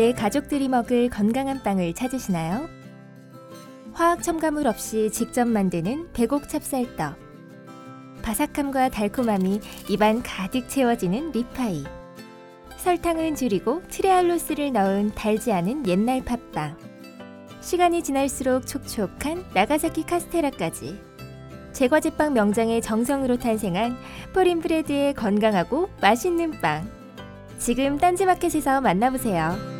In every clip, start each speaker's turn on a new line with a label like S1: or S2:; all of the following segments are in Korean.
S1: 내 가족들이 먹을 건강한 빵을 찾으시나요? 화학 첨가물 없이 직접 만드는 배곡 찹쌀떡. 바삭함과 달콤함이 입안 가득 채워지는 리파이. 설탕은 줄이고 트레할로스를 넣은 달지 않은 옛날 팥빵. 시간이 지날수록 촉촉한 나가사키 카스테라까지. 제과제빵 명장의 정성으로 탄생한 포린브레드의 건강하고 맛있는 빵. 지금 딴지마켓에서 만나보세요.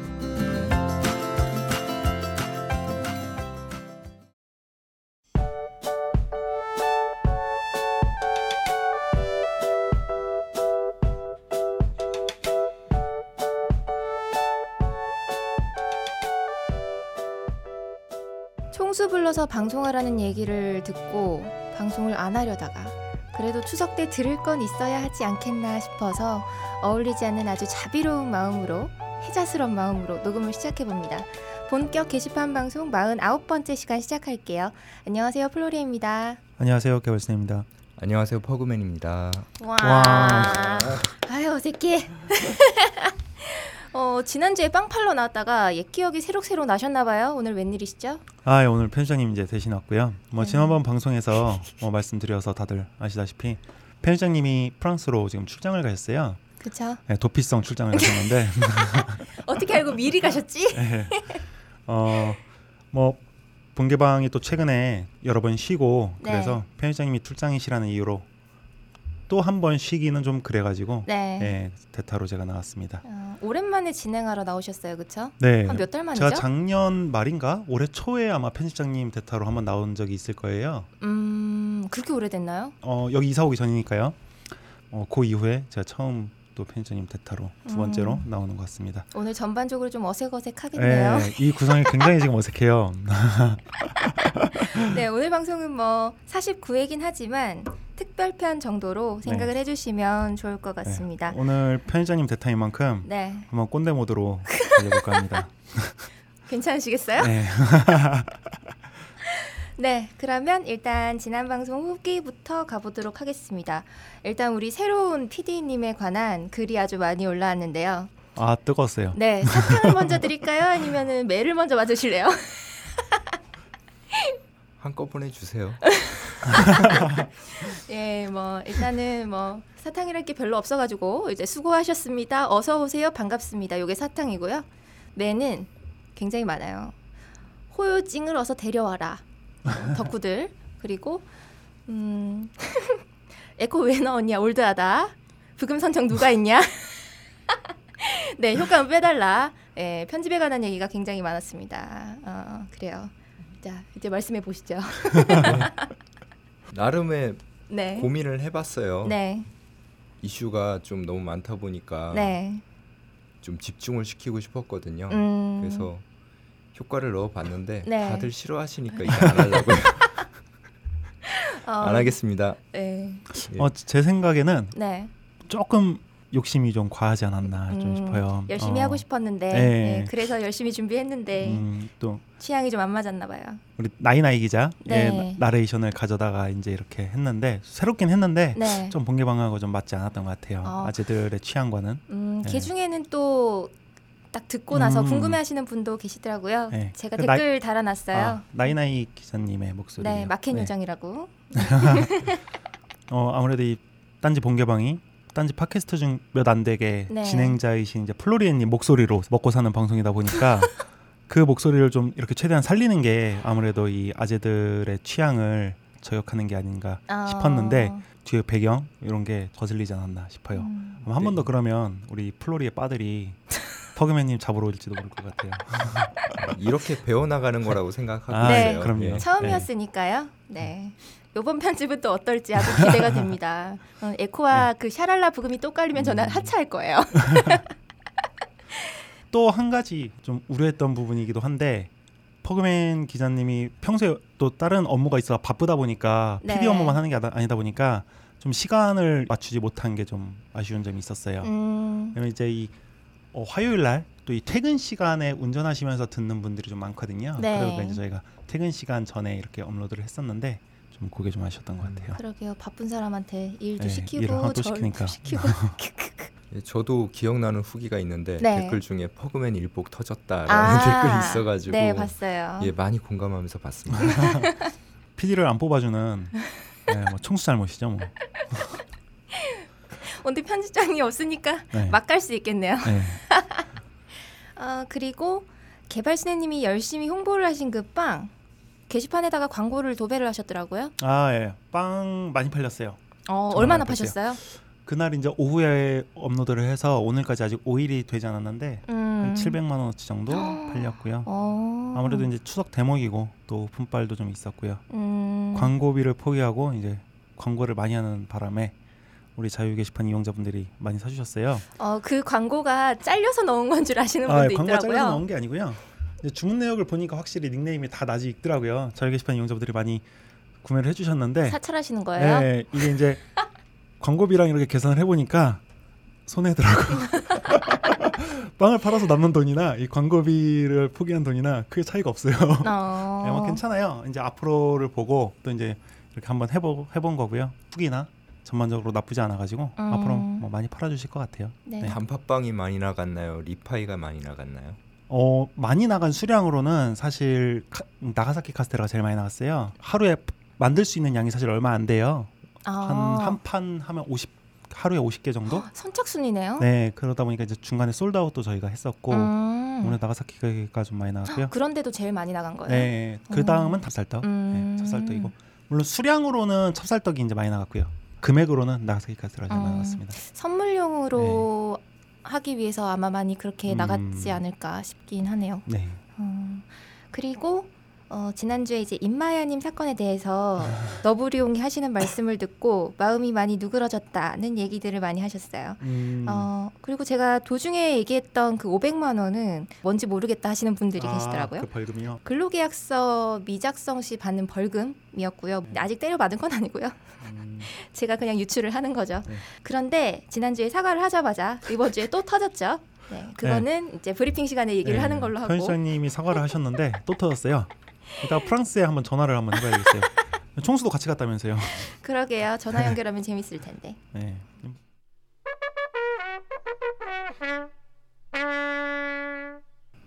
S1: 불러서 방송하라는 얘기를 듣고 방송을 안 하려다가 그래도 추석 때 들을 건 있어야 하지 않겠나 싶어서 어울리지 않는 아주 자비로운 마음으로 해자스러운 마음으로 녹음을 시작해 봅니다. 본격 게시판 방송 49번째 시간 시작할게요. 안녕하세요. 플로리입니다.
S2: 안녕하세요, 개월스입니다.
S3: 안녕하세요 퍼그맨입니다.
S1: 와.
S2: 와.
S1: 아유 어색해. 어 지난주에 빵 팔러 나왔다가 옛 기억이 새록새록 나셨나 봐요. 오늘 웬일이시죠?
S2: 아, 예, 오늘 편집장님 이제 대신 왔고요. 뭐
S1: 네.
S2: 지난번 방송에서 뭐 말씀드려서 다들 아시다시피 편집장님이 프랑스로 지금 출장을 가셨어요.
S1: 그쵸?
S2: 네, 도피성 출장을 가셨는데,
S1: 어떻게 알고 미리 가셨지?
S2: 네. 어뭐 본개방이 또 최근에 여러 번 쉬고
S1: 네.
S2: 그래서 편집장님이 출장이시라는 이유로 또 한 번 쉬기는 좀 그래가지고
S1: 네.
S2: 예, 대타로 제가 나왔습니다.
S1: 어, 오랜만에 진행하러 나오셨어요, 그쵸?
S2: 네.
S1: 한 몇 달 만이죠?
S2: 제가 작년 말인가 올해 초에 아마 편집장님 대타로 한번 나온 적이 있을 거예요.
S1: 음, 그렇게 오래됐나요?
S2: 어, 여기 이사 오기 전이니까요. 어, 그 이후에 제가 처음 또 편집장님 대타로 두 번째로
S1: 음.
S2: 나오는 것 같습니다.
S1: 오늘 전반적으로 좀 어색어색하겠네요.
S2: 예, 이 구성이 굉장히 지금 어색해요.
S1: 네, 오늘 방송은 뭐 49회긴 하지만 특별편 정도로 생각을 해주시면 좋을 것 같습니다.
S2: 네, 오늘 편집장님 대타인 만큼
S1: 네,
S2: 한번 꼰대 모드로 달려볼까 합니다.
S1: 괜찮으시겠어요?
S2: 네.
S1: 네, 그러면 일단 지난 방송 후기부터 가보도록 하겠습니다. 일단 우리 새로운 PD님에 관한 글이 아주 많이 올라왔는데요.
S2: 아 뜨거웠어요.
S1: 네, 사탕을 먼저 드릴까요? 아니면은 매를 먼저 맞으실래요?
S3: 한꺼번에 주세요.
S1: 예, 뭐 일단은 뭐 사탕이랄 게 별로 없어가지고 이제 수고하셨습니다. 어서 오세요. 반갑습니다. 요게 사탕이고요. 매는 굉장히 많아요. 호요찡을 어서 데려와라. 어, 덕후들 그리고 음 에코 왜 넣었냐 올드하다. 부금 선정 누가 있냐? 네, 효과음 빼달라. 예, 편집에 관한 얘기가 굉장히 많았습니다. 어, 그래요. 자, 이제 말씀해 보시죠.
S3: 나름의
S1: 네.
S3: 고민을 해봤어요.
S1: 네.
S3: 이슈가 좀 너무 많다 보니까
S1: 네.
S3: 좀 집중을 시키고 싶었거든요.
S1: 음.
S3: 그래서 효과를 넣어봤는데
S1: 네.
S3: 다들 싫어하시니까 이제 안 하려고요.
S1: 어,
S3: 안 하겠습니다.
S1: 네.
S3: 예.
S2: 어, 제 생각에는
S1: 네.
S2: 조금 욕심이 좀 과하지 않았나 좀
S1: 음,
S2: 싶어요.
S1: 열심히
S2: 어,
S1: 하고 싶었는데
S2: 네.
S1: 네, 그래서 열심히 준비했는데
S2: 음, 또
S1: 취향이 좀 안 맞았나 봐요.
S2: 우리 나이나이 기자
S1: 네.
S2: 의 나레이션을 가져다가 이제 이렇게 했는데 새롭긴 했는데
S1: 네.
S2: 좀 본개방하고 좀 맞지 않았던 것 같아요.
S1: 어.
S2: 아재들의 취향과는.
S1: 음,
S2: 네.
S1: 그 중에는 또 딱 듣고 나서
S2: 음.
S1: 궁금해하시는 분도 계시더라고요.
S2: 네.
S1: 제가
S2: 그
S1: 댓글 달아놨어요.
S2: 아, 나이나이 기자님의 목소리.
S1: 네, 마켓 요정이라고.
S2: 어 아무래도 이 딴지 본개방이 딴지 팟캐스트 중 몇 안 되게
S1: 네.
S2: 진행자이신 이제 플로리엔님 목소리로 먹고 사는 방송이다 보니까 그 목소리를 좀 이렇게 최대한 살리는 게 아무래도 이 아재들의 취향을 저격하는 게 아닌가
S1: 어,
S2: 싶었는데 뒤에 배경 이런 게 거슬리지 않았나 싶어요.
S1: 음,
S2: 한번더
S3: 네.
S2: 그러면 우리 플로리의 빠들이 퍼그맨님 잡으러 올지도 모를 것 같아요.
S3: 이렇게 배워나가는 거라고 생각하고
S2: 아,
S1: 네.
S3: 있어요.
S2: 그럼요.
S3: 예.
S1: 처음이었으니까요. 네. 요번 편집은 또 어떨지 아주 기대가 됩니다. 어, 에코와 그 샤랄라 부금이 또 깔리면 저는
S2: 음.
S1: 하차할 거예요.
S2: 또 한 가지 좀 우려했던 부분이기도 한데 퍼그맨 기자님이 평소에 또 다른 업무가 있어 바쁘다 보니까
S1: 네.
S2: PD 업무만 하는 게 아니다 보니까 좀 시간을 맞추지 못한 게 좀 아쉬운 점이 있었어요.
S1: 음,
S2: 왜냐면 이제 이 어, 화요일 날 또 이 퇴근 시간에 운전하시면서 듣는 분들이 좀 많거든요.
S1: 네.
S2: 그러니까 이제 저희가 퇴근 시간 전에 이렇게 업로드를 했었는데 좀 그게 좀 아쉬웠던 것 같아요.
S1: 그러게요. 바쁜 사람한테 일도
S2: 네,
S1: 시키고
S2: 또 시키니까.
S1: 시키고.
S3: 예, 저도 기억나는 후기가 있는데
S1: 네.
S3: 댓글 중에 퍼그맨 일복 터졌다라는
S1: 아,
S3: 댓글이 있어가지고
S1: 네, 봤어요.
S3: 예 많이 공감하면서 봤습니다.
S2: PD를 안 뽑아주는 네, 뭐 총수 잘못이죠 뭐.
S1: 근데 편집장이 없으니까
S2: 네.
S1: 막갈 수 있겠네요.
S2: 네.
S1: 어, 그리고 개발수님이 열심히 홍보를 하신 그 빵 게시판에다가 광고를 도배를 하셨더라고요.
S2: 아 예. 빵 많이 팔렸어요.
S1: 어, 얼마나
S2: 많이
S1: 파셨어요?
S2: 그날 이제 오후에 업로드를 해서 오늘까지 아직 5일이 되지 않았는데
S1: 음.
S2: 한 700만 원어치 정도 팔렸고요.
S1: 어.
S2: 아무래도 이제 추석 대목이고 또 분발도 좀 있었고요.
S1: 음.
S2: 광고비를 포기하고 이제 광고를 많이 하는 바람에 우리 자유 게시판 이용자분들이 많이 사주셨어요.
S1: 어, 그 광고가 잘려서 넣은 건 줄 아시는
S2: 아,
S1: 분도
S2: 광고 잘라서
S1: 있더라고요.
S2: 나온 게 아니고요. 이제 주문 내역을 보니까 확실히 닉네임이 다 낮이 읽더라고요. 자유 게시판 이용자분들이 많이 구매를 해주셨는데,
S1: 사찰하시는 거예요?
S2: 네, 이게 이제 광고비랑 이렇게 계산을 해보니까 손해더라고. 빵을 팔아서 남는 돈이나 이 광고비를 포기한 돈이나 크게 차이가 없어요.
S1: 어.
S2: 네, 뭐 괜찮아요. 이제 앞으로를 보고 또 이제 이렇게 한번 해보 해본 거고요. 후기나 전반적으로 나쁘지 않아가지고
S1: 음.
S2: 앞으로 뭐 많이 팔아주실 것 같아요.
S1: 네.
S2: 네.
S3: 단팥빵이 많이 나갔나요? 리파이가 많이 나갔나요?
S2: 어 많이 나간 수량으로는 사실 카, 나가사키 카스테라가 제일 많이 나갔어요. 하루에 만들 수 있는 양이 사실 얼마 안 돼요.
S1: 아.
S2: 한한 판 하면 50 하루에 50개 정도?
S1: 선착순이네요.
S2: 네 그러다 보니까 이제 중간에 솔드아웃도 저희가 했었고
S1: 음.
S2: 오늘 나가사키가 좀 많이 나왔고요.
S1: 그런데도 제일 많이 나간 거예요.
S2: 네, 그 다음은 찹쌀떡.
S1: 음.
S2: 네, 찹쌀떡이고 물론 수량으로는 찹쌀떡이 이제 많이 나갔고요. 금액으로는 나가사키 카스테라가 제일 많이
S1: 음.
S2: 나갔습니다.
S1: 선물용으로 하기 위해서 아마 많이 그렇게
S2: 네. 음.
S1: 나갔지 않을까 싶긴 하네요.
S2: 네.
S1: 어, 그리고 어, 지난주에 이제 임마야님 사건에 대해서 너부리용이 하시는 말씀을 듣고 마음이 많이 누그러졌다는 얘기들을 많이 하셨어요.
S2: 음.
S1: 어, 그리고 제가 도중에 얘기했던 그 500만 원은 뭔지 모르겠다 하시는 분들이
S2: 아,
S1: 계시더라고요.
S2: 그 벌금이요.
S1: 근로계약서 미작성 시 받는 벌금이었고요. 아직 때려받은 건 아니고요.
S2: 음,
S1: 제가 그냥 유출을 하는 거죠.
S2: 네.
S1: 그런데 지난주에 사과를 하자마자 이번 주에 또 터졌죠. 네, 그거는 이제 브리핑 시간에 얘기를
S2: 네,
S1: 하는 걸로 하고.
S2: 편집장님이 사과를 하셨는데 또 터졌어요. 이따 프랑스에 한번 전화를 한번 해봐야겠어요. 총수도 같이 갔다면서요.
S1: 그러게요. 전화 연결하면 재밌을 텐데.
S2: 네.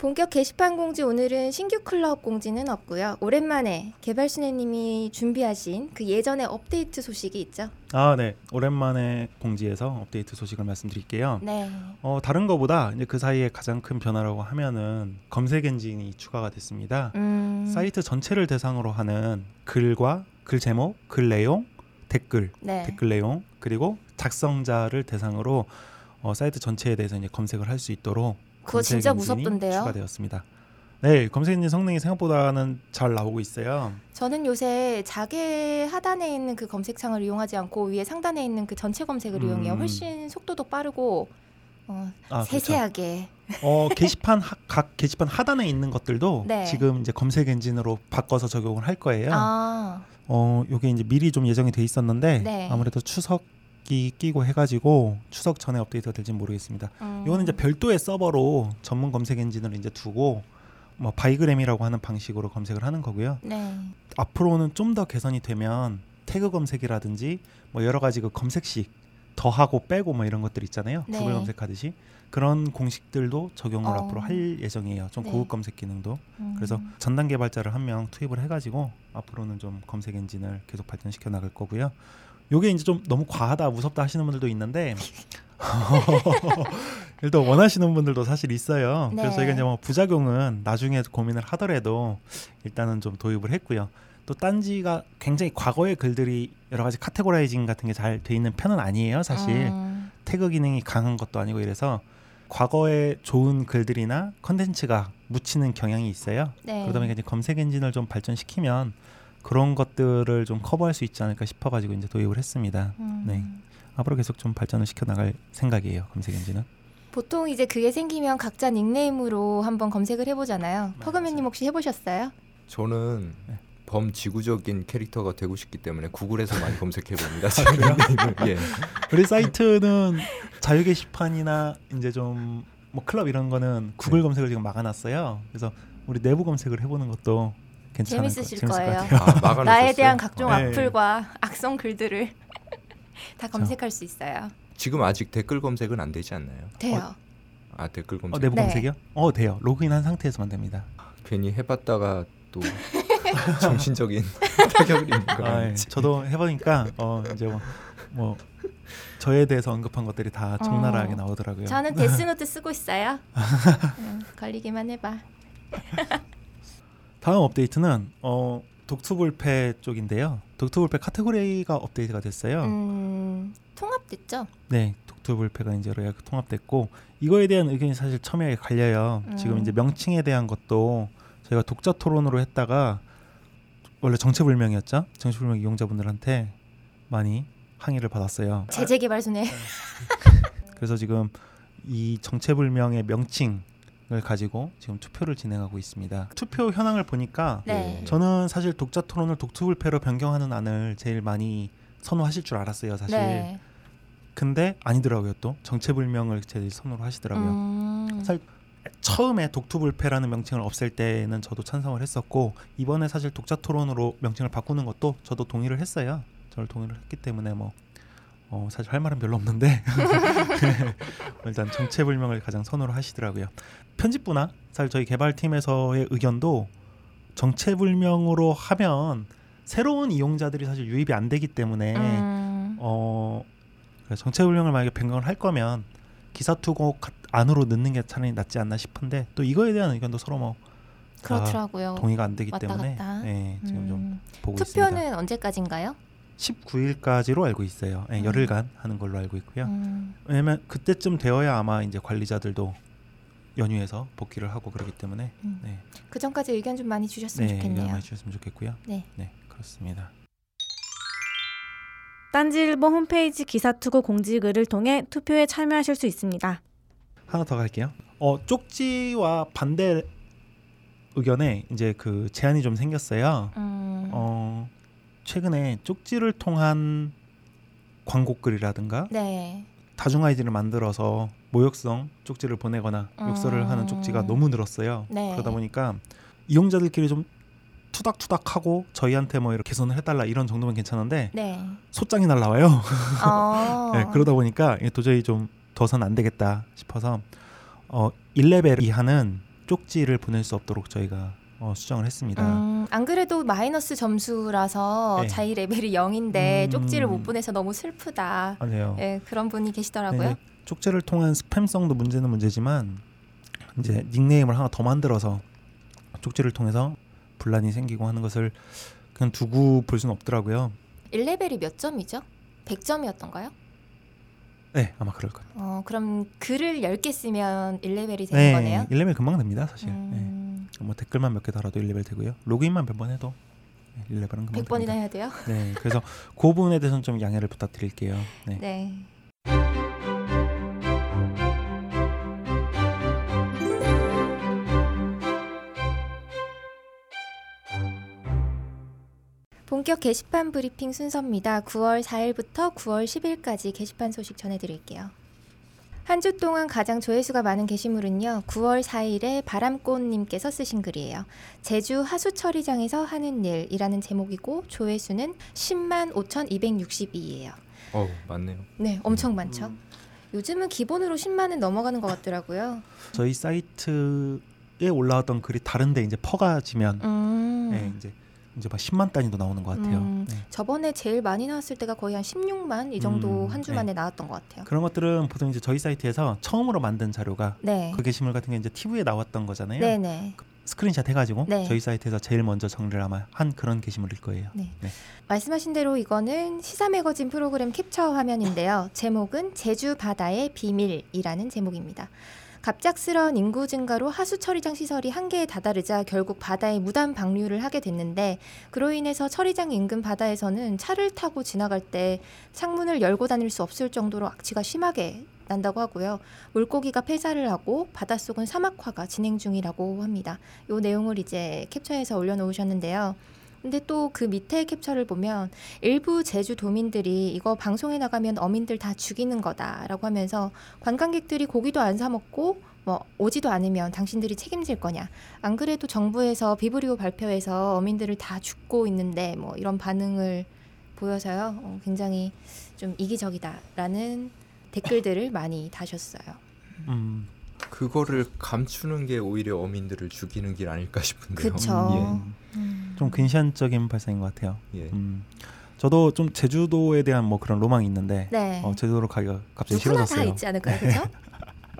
S1: 본격 게시판 공지 오늘은 신규 클럽 공지는 없고요. 오랜만에 개발순애님이 준비하신 그 예전의 업데이트 소식이 있죠.
S2: 아, 네. 오랜만에 공지에서 업데이트 소식을 말씀드릴게요.
S1: 네.
S2: 어, 다른 거보다 이제 그 사이에 가장 큰 변화라고 하면은 검색 엔진이 추가가 됐습니다.
S1: 음,
S2: 사이트 전체를 대상으로 하는 글과 글 제목, 글 내용, 댓글,
S1: 네.
S2: 댓글 내용 그리고 작성자를 대상으로 어, 사이트 전체에 대해서 이제 검색을 할 수 있도록
S1: 그거 진짜 무섭던데요.
S2: 추가되었습니다. 네, 검색 엔진 성능이 생각보다는 잘 나오고 있어요.
S1: 저는 요새 자개 하단에 있는 그 검색창을 이용하지 않고 위에 상단에 있는 그 전체 검색을
S2: 음.
S1: 이용해요. 훨씬 속도도 빠르고 어,
S2: 아, 그렇죠.
S1: 세세하게.
S2: 어, 게시판 하, 각 게시판 하단에 있는 것들도
S1: 네.
S2: 지금 이제 검색 엔진으로 바꿔서 적용을 할 거예요.
S1: 아,
S2: 어, 요게 이제 미리 좀 예정이 돼 있었는데
S1: 네.
S2: 아무래도 추석 이 끼고 해가지고 추석 전에 업데이트가 될지 는 모르겠습니다.
S1: 음.
S2: 이거는 이제 별도의 서버로 전문 검색 엔진을 이제 두고 뭐 bigram이라고 하는 방식으로 검색을 하는 거고요.
S1: 네.
S2: 앞으로는 좀 더 개선이 되면 태그 검색이라든지 뭐 여러 가지 그 검색식 더하고 빼고 뭐 이런 것들 있잖아요.
S1: 네.
S2: 구글 검색하듯이 그런 공식들도 적용을
S1: 어.
S2: 앞으로 할 예정이에요. 좀
S1: 네.
S2: 고급 검색 기능도.
S1: 음.
S2: 그래서 전담 개발자를 한 명 투입을 해가지고 앞으로는 좀 검색 엔진을 계속 발전시켜 나갈 거고요. 요게 이제 좀 너무 과하다 무섭다 하시는 분들도 있는데 일단 원하시는 분들도 사실 있어요.
S1: 네.
S2: 그래서 저희가 이제 뭐 부작용은 나중에 고민을 하더라도 일단은 좀 도입을 했고요. 또 딴지가 굉장히 과거의 글들이 여러 가지 categorizing 같은 게 잘 돼 있는 편은 아니에요. 사실
S1: 음.
S2: 태그 기능이 강한 것도 아니고 이래서 과거에 좋은 글들이나 컨텐츠가 묻히는 경향이 있어요.
S1: 네.
S2: 그러다 보니까 이제 검색 엔진을 좀 발전시키면 그런 것들을 좀 커버할 수 있지 않을까 싶어가지고 이제 도입을 했습니다.
S1: 음.
S2: 네. 앞으로 계속 좀 발전을 시켜 나갈 생각이에요. 검색 엔진은.
S1: 보통 이제 그게 생기면 각자 닉네임으로 한번 검색을 해보잖아요. 퍼그맨님 혹시 해보셨어요?
S3: 저는
S2: 네.
S3: 범지구적인 캐릭터가 되고 싶기 때문에 구글에서 많이 검색해 봅니다.
S2: 아,
S3: 예.
S2: 우리 사이트는 자유 게시판이나 이제 좀 뭐 클럽 이런 거는 구글
S3: 네.
S2: 검색을 지금 막아놨어요. 그래서 우리 내부 검색을 해보는 것도
S1: 재밌으실
S2: 거,
S1: 거예요.
S2: 것 같아요.
S3: 아?
S1: 나에 대한 각종
S2: 네.
S1: 악플과 악성 글들을 다 검색할 수 있어요.
S3: 지금 아직 댓글 검색은 안 되지 않나요?
S1: 돼요.
S3: 아 댓글
S2: 어,
S3: 검색
S2: 내부
S1: 네.
S2: 검색이요? 어 돼요. 로그인한 상태에서만 됩니다.
S3: 괜히 해봤다가 또 정신적인 타격을 입는 거
S2: 아, 예. 저도 해보니까 어 이제 뭐, 뭐 저에 대해서 언급한 것들이 다 적나라하게
S1: 어.
S2: 나오더라고요.
S1: 저는 데스노트 쓰고 있어요. 음, 걸리기만 해봐.
S2: 다음 업데이트는 어 독투불패 쪽인데요. 독투불패 카테고리가 업데이트가 됐어요.
S1: 음, 통합됐죠?
S2: 네, 독투불패가 이제 여러 통합됐고 이거에 대한 의견이 사실 첨예하게 갈려요. 지금
S1: 음.
S2: 이제 명칭에 대한 것도 저희가 독자 토론으로 했다가 원래 정체불명이었죠. 정체불명 이용자분들한테 많이 항의를 받았어요.
S1: 제재개발소네.
S2: 그래서 지금 이 정체불명의 명칭을 가지고 지금 투표를 진행하고 있습니다. 투표 현황을 보니까
S1: 네.
S2: 저는 사실 독자 토론을 독투불패로 변경하는 안을 제일 많이 선호하실 줄 알았어요, 사실.
S1: 네.
S2: 근데 아니더라고요, 또 정체불명을 제일 선호를 하시더라고요.
S1: 음,
S2: 살- 처음에 독투불패라는 명칭을 없앨 때는 저도 찬성을 했었고 이번에 사실 독자 토론으로 명칭을 바꾸는 것도 저도 동의를 했어요. 저를 동의를 했기 때문에 뭐 어, 사실 할 말은 별로 없는데 일단 정체불명을 가장 선호를 하시더라고요. 편집부나 사실 저희 개발팀에서의 의견도 정체불명으로 하면 새로운 이용자들이 사실 유입이 안 되기 때문에
S1: 음,
S2: 어 정체불명을 만약에 변경을 할 거면 기사 투고 가- 안으로 넣는 게 차라리 낫지 않나 싶은데 또 이거에 대한 의견도 서로 뭐
S1: 그렇더라고요.
S2: 동의가 안 되기 때문에. 네, 지금 좀
S1: 음,
S2: 보고 있습니다.
S1: 투표는 언제까지인가요?
S2: 19일까지로 알고 있어요. 네,
S1: 음.
S2: 열흘간 하는 걸로 알고 있고요.
S1: 음,
S2: 왜냐면 그때쯤 되어야 아마 이제 관리자들도 연휴에서 복귀를 하고 그러기 때문에
S1: 음.
S2: 네,
S1: 그 전까지 의견 좀 많이 주셨으면
S2: 네,
S1: 좋겠네요.
S2: 의견 많이 주셨으면 좋겠고요.
S1: 네.
S2: 네, 그렇습니다.
S4: 딴지일보 홈페이지 기사투구 공지글을 통해 투표에 참여하실 수 있습니다.
S2: 하나 더 갈게요. 어 쪽지와 반대 의견에 이제 그 제한이 좀 생겼어요.
S1: 음,
S2: 어 최근에 쪽지를 통한 광고 글이라든가
S1: 네.
S2: 다중 아이디를 만들어서 모욕성 쪽지를 보내거나 욕설을 하는
S1: 음.
S2: 쪽지가 너무 늘었어요.
S1: 네.
S2: 그러다 보니까 이용자들끼리 좀 투닥투닥하고 저희한테 뭐 이렇게 개선을 해달라 이런 정도면 괜찮은데
S1: 네.
S2: 소장이 날라와요.
S1: 어.
S2: 네, 그러다 보니까 도저히 좀 둬선 안 되겠다 싶어서 어 1레벨 이하는 쪽지를 보낼 수 없도록 저희가 어, 수정을 했습니다.
S1: 음, 안 그래도 마이너스 점수라서
S2: 네.
S1: 자기 레벨이 0인데
S2: 음.
S1: 쪽지를 못 보내서 너무 슬프다.
S2: 맞아요.
S1: 네, 그런 분이 계시더라고요.
S2: 네, 쪽지를 통한 스팸성도 문제는 문제지만 이제 닉네임을 하나 더 만들어서 쪽지를 통해서 분란이 생기고 하는 것을 그냥 두고 볼 수는 없더라고요.
S1: 1레벨이 몇 점이죠? 100점이었던가요?
S2: 네, 아마 그럴 거예요.
S1: 어, 그럼 글을 10개 쓰면 1레벨이 되는 거네요.
S2: 1레벨 금방 됩니다, 사실.
S1: 음,
S2: 네. 뭐 댓글만 몇 개 달아도 1레벨 되고요. 로그인만 몇 번 해도 1레벨은 금방
S1: 100번이나
S2: 됩니다.
S1: 해야 돼요?
S2: 네, 그래서 그 부분에 대해서는 좀 양해를 부탁드릴게요. 네.
S1: 네. 본격 게시판 브리핑 순서입니다. 9월 4일부터 9월 10일까지 게시판 소식 전해드릴게요. 한 주 동안 가장 조회수가 많은 게시물은요. 9월 4일에 바람꽃님께서 쓰신 글이에요. 제주 하수처리장에서 하는 일이라는 제목이고 조회수는 10만 5,262예요.
S3: 어 맞네요.
S1: 네, 엄청 많죠. 요즘은 기본으로 10만은 넘어가는 것 같더라고요.
S2: 저희 사이트에 올라왔던 글이 다른데 이제 퍼가지면
S1: 음.
S2: 네, 이제 이제 막 10만 단위도 나오는 것 같아요.
S1: 음.
S2: 네.
S1: 저번에 제일 많이 나왔을 때가 거의 한 16만 이 정도
S2: 음,
S1: 한주
S2: 네.
S1: 만에 나왔던 것 같아요.
S2: 그런 것들은 보통 이제 저희 사이트에서 처음으로 만든 자료가
S1: 네.
S2: 그 게시물 같은 게 이제 TV에 나왔던 거잖아요.
S1: 네네.
S2: 스크린샷 해가지고
S1: 네.
S2: 저희 사이트에서 제일 먼저 정리를 아마 한 그런 게시물일 거예요.
S1: 네.
S2: 네.
S1: 말씀하신 대로 이거는 시사 매거진 프로그램 캡처 화면인데요. 제목은 제주 바다의 비밀이라는 제목입니다. 갑작스러운 인구 증가로 하수 처리장 시설이 한계에 다다르자 결국 바다에 무단 방류를 하게 됐는데 그로 인해서 처리장 인근 바다에서는 차를 타고 지나갈 때 창문을 열고 다닐 수 없을 정도로 악취가 심하게 난다고 하고요. 물고기가 폐사를 하고 바닷속은 사막화가 진행 중이라고 합니다. 요 내용을 이제 캡처해서 올려놓으셨는데요. 근데 또 그 밑에 캡처를 보면 일부 제주 도민들이 이거 방송에 나가면 어민들 다 죽이는 거다라고 하면서 관광객들이 고기도 안 사 먹고 뭐 오지도 않으면 당신들이 책임질 거냐? 안 그래도 정부에서 비브리오 발표해서 어민들을 다 죽고 있는데 뭐 이런 반응을 보여서요. 어, 굉장히 좀 이기적이다라는 댓글들을 많이 다셨어요.
S2: 음,
S3: 그거를 감추는 게 오히려 어민들을 죽이는 길 아닐까 싶은데요.
S1: 그쵸.
S2: 음, 좀 근시안적인 발상인 것 같아요.
S3: 예. 예.
S2: 음, 저도 좀 제주도에 대한 뭐 그런 로망이 있는데
S1: 네.
S2: 어, 제주도로 가기가 갑자기
S1: 누구나 다
S2: 싫어졌어요.
S1: 있지 않을까요, 그렇죠?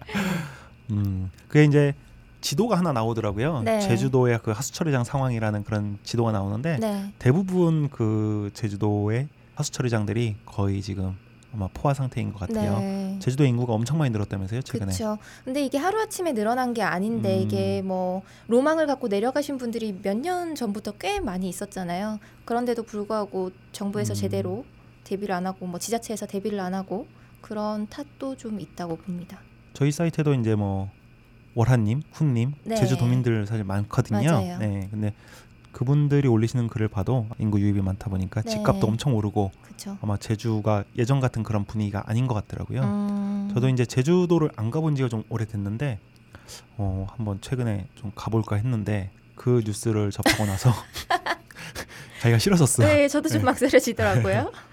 S2: 음, 그게 이제 지도가 하나 나오더라고요.
S1: 네.
S2: 제주도의 그 하수처리장 상황이라는 그런 지도가 나오는데
S1: 네.
S2: 대부분 그 제주도의 하수처리장들이 거의 지금 아마 포화 상태인 것 같아요.
S1: 네.
S2: 제주도 인구가 엄청 많이 늘었다면서요 최근에?
S1: 그렇죠. 근데 이게 하루 아침에 늘어난 게 아닌데
S2: 음.
S1: 이게 뭐 로망을 갖고 내려가신 분들이 몇 년 전부터 꽤 많이 있었잖아요. 그런데도 불구하고 정부에서
S2: 음.
S1: 제대로 대비를 안 하고 뭐 지자체에서 대비를 안 하고 그런 탓도 좀 있다고 봅니다.
S2: 저희 사이트에도 이제 뭐 월하님, 훈님,
S1: 네.
S2: 제주도민들 사실 많거든요.
S1: 맞아요.
S2: 네, 근데 그분들이 올리시는 글을 봐도 인구 유입이 많다 보니까
S1: 네.
S2: 집값도 엄청 오르고
S1: 그렇죠.
S2: 아마 제주가 예전 같은 그런 분위기가 아닌 것 같더라고요.
S1: 음.
S2: 저도 이제 제주도를 안 가본 지가 좀 오래됐는데 어, 한번 최근에 좀 가볼까 했는데 그 뉴스를 접하고 나서 가기가 싫어졌어요.
S1: 네, 저도 좀
S2: 네.
S1: 막스러지더라고요.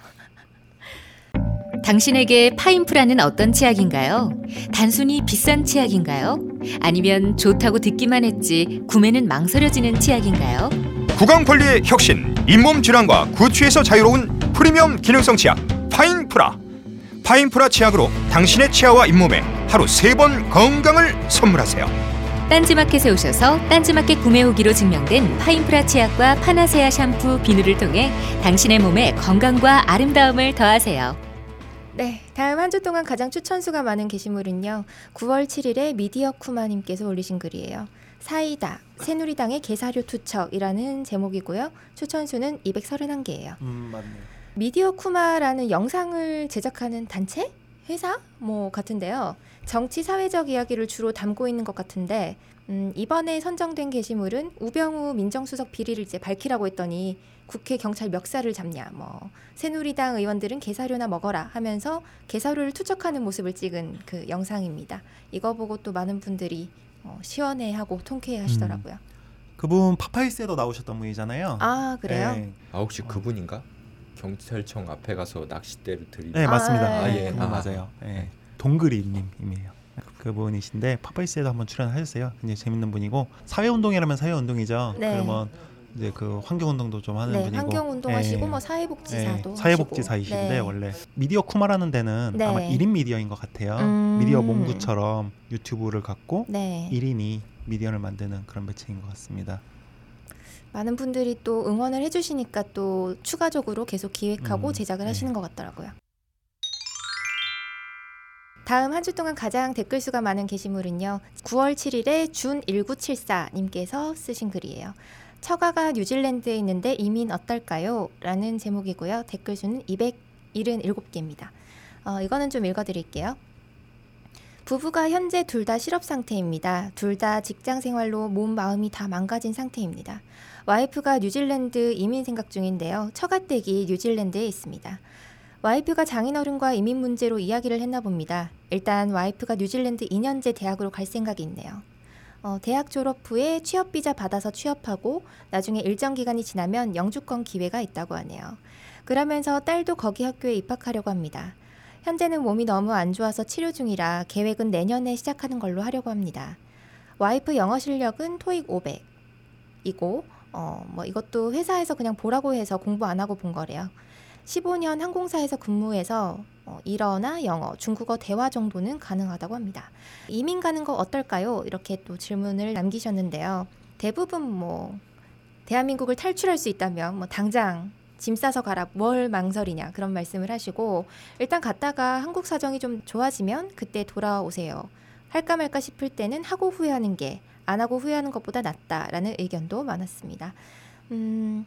S5: 당신에게 파인프라는 어떤 치약인가요? 단순히 비싼 치약인가요? 아니면 좋다고 듣기만 했지 구매는 망설여지는 치약인가요?
S6: 구강 관리의 혁신, 잇몸 질환과 구취에서 자유로운 프리미엄 기능성 치약 파인프라. 파인프라 치약으로 당신의 치아와 잇몸에 하루 세 번 건강을 선물하세요.
S5: 딴지마켓에 오셔서 딴지마켓 구매 후기로 증명된 파인프라 치약과 파나세아 샴푸, 비누를 통해 당신의 몸에 건강과 아름다움을 더하세요.
S1: 네, 다음 한 주 동안 가장 추천수가 많은 게시물은요. 9월 7일에 미디어 쿠마님께서 올리신 글이에요. 사이다 새누리당의 개사료 투척이라는 제목이고요. 추천수는 231개예요.
S2: 음, 맞네.
S1: 미디어 쿠마라는 영상을 제작하는 단체, 회사 뭐 같은데요. 정치 사회적 이야기를 주로 담고 있는 것 같은데 음, 이번에 선정된 게시물은 우병우 민정수석 비리를 이제 밝히라고 했더니 국회 경찰 멱살을 잡냐, 뭐 새누리당 의원들은 개사료나 먹어라 하면서 개사료를 투척하는 모습을 찍은 그 영상입니다. 이거 보고 또 많은 분들이 어, 시원해하고 통쾌해하시더라고요.
S2: 그분 파파이스에도 나오셨던 분이잖아요.
S1: 아 그래요?
S2: 네,
S3: 아 혹시 그분인가? 경찰청 앞에 가서 낚싯대를 들이.
S2: 네, 맞습니다.
S1: 아,
S2: 네,
S3: 예.
S2: 그분
S3: 아.
S2: 맞아요. 네. 동그리님이에요. 그분이신데 파파이스에도 한번 출연하셨어요. 굉장히 재밌는 분이고 사회운동이라면 사회운동이죠.
S1: 네.
S2: 그러면 이제 그 환경운동도 좀 하는
S1: 네,
S2: 분이고
S1: 환경 운동 하시고
S2: 네.
S1: 뭐 사회복지사도
S2: 네, 사회복지사이신데
S1: 하시고. 네.
S2: 원래 미디어 쿠마라는 데는
S1: 네.
S2: 아마 1인 미디어인 것 같아요.
S1: 음.
S2: 미디어 몽구처럼 유튜브를 갖고
S1: 네.
S2: 1인이 미디어를 만드는 그런 매체인 것 같습니다.
S1: 많은 분들이 또 응원을 해주시니까 또 추가적으로 계속 기획하고
S2: 음,
S1: 제작을
S2: 네.
S1: 하시는 것 같더라고요. 다음 한 주 동안 가장 댓글 수가 많은 게시물은요. 9월 7일에 준1974님께서 쓰신 글이에요. 처가가 뉴질랜드에 있는데 이민 어떨까요? 라는 제목이고요. 댓글 수는 277개입니다. 어, 이거는 좀 읽어드릴게요. 부부가 현재 둘 다 실업 상태입니다. 둘 다 직장 생활로 몸 마음이 다 망가진 상태입니다. 와이프가 뉴질랜드 이민 생각 중인데요. 처가댁이 뉴질랜드에 있습니다. 와이프가 장인어른과 이민 문제로 이야기를 했나 봅니다. 일단 와이프가 뉴질랜드 2년제 대학으로 갈 생각이 있네요. 어, 대학 졸업 후에 취업 비자 받아서 취업하고 나중에 일정 기간이 지나면 영주권 기회가 있다고 하네요. 그러면서 딸도 거기 학교에 입학하려고 합니다. 현재는 몸이 너무 안 좋아서 치료 중이라 계획은 내년에 시작하는 걸로 하려고 합니다. 와이프 영어 실력은 토익 500이고 어, 뭐 이것도 회사에서 그냥 보라고 해서 공부 안 하고 본 거래요. 15년 항공사에서 근무해서 어, 일어나 영어, 중국어 대화 정도는 가능하다고 합니다. 이민 가는 거 어떨까요? 이렇게 또 질문을 남기셨는데요. 대부분 뭐 대한민국을 탈출할 수 있다면 뭐 당장 짐 싸서 가라 뭘 망설이냐 그런 말씀을 하시고 일단 갔다가 한국 사정이 좀 좋아지면 그때 돌아오세요. 할까 말까 싶을 때는 하고 후회하는 게 안 하고 후회하는 것보다 낫다라는 의견도 많았습니다. 음,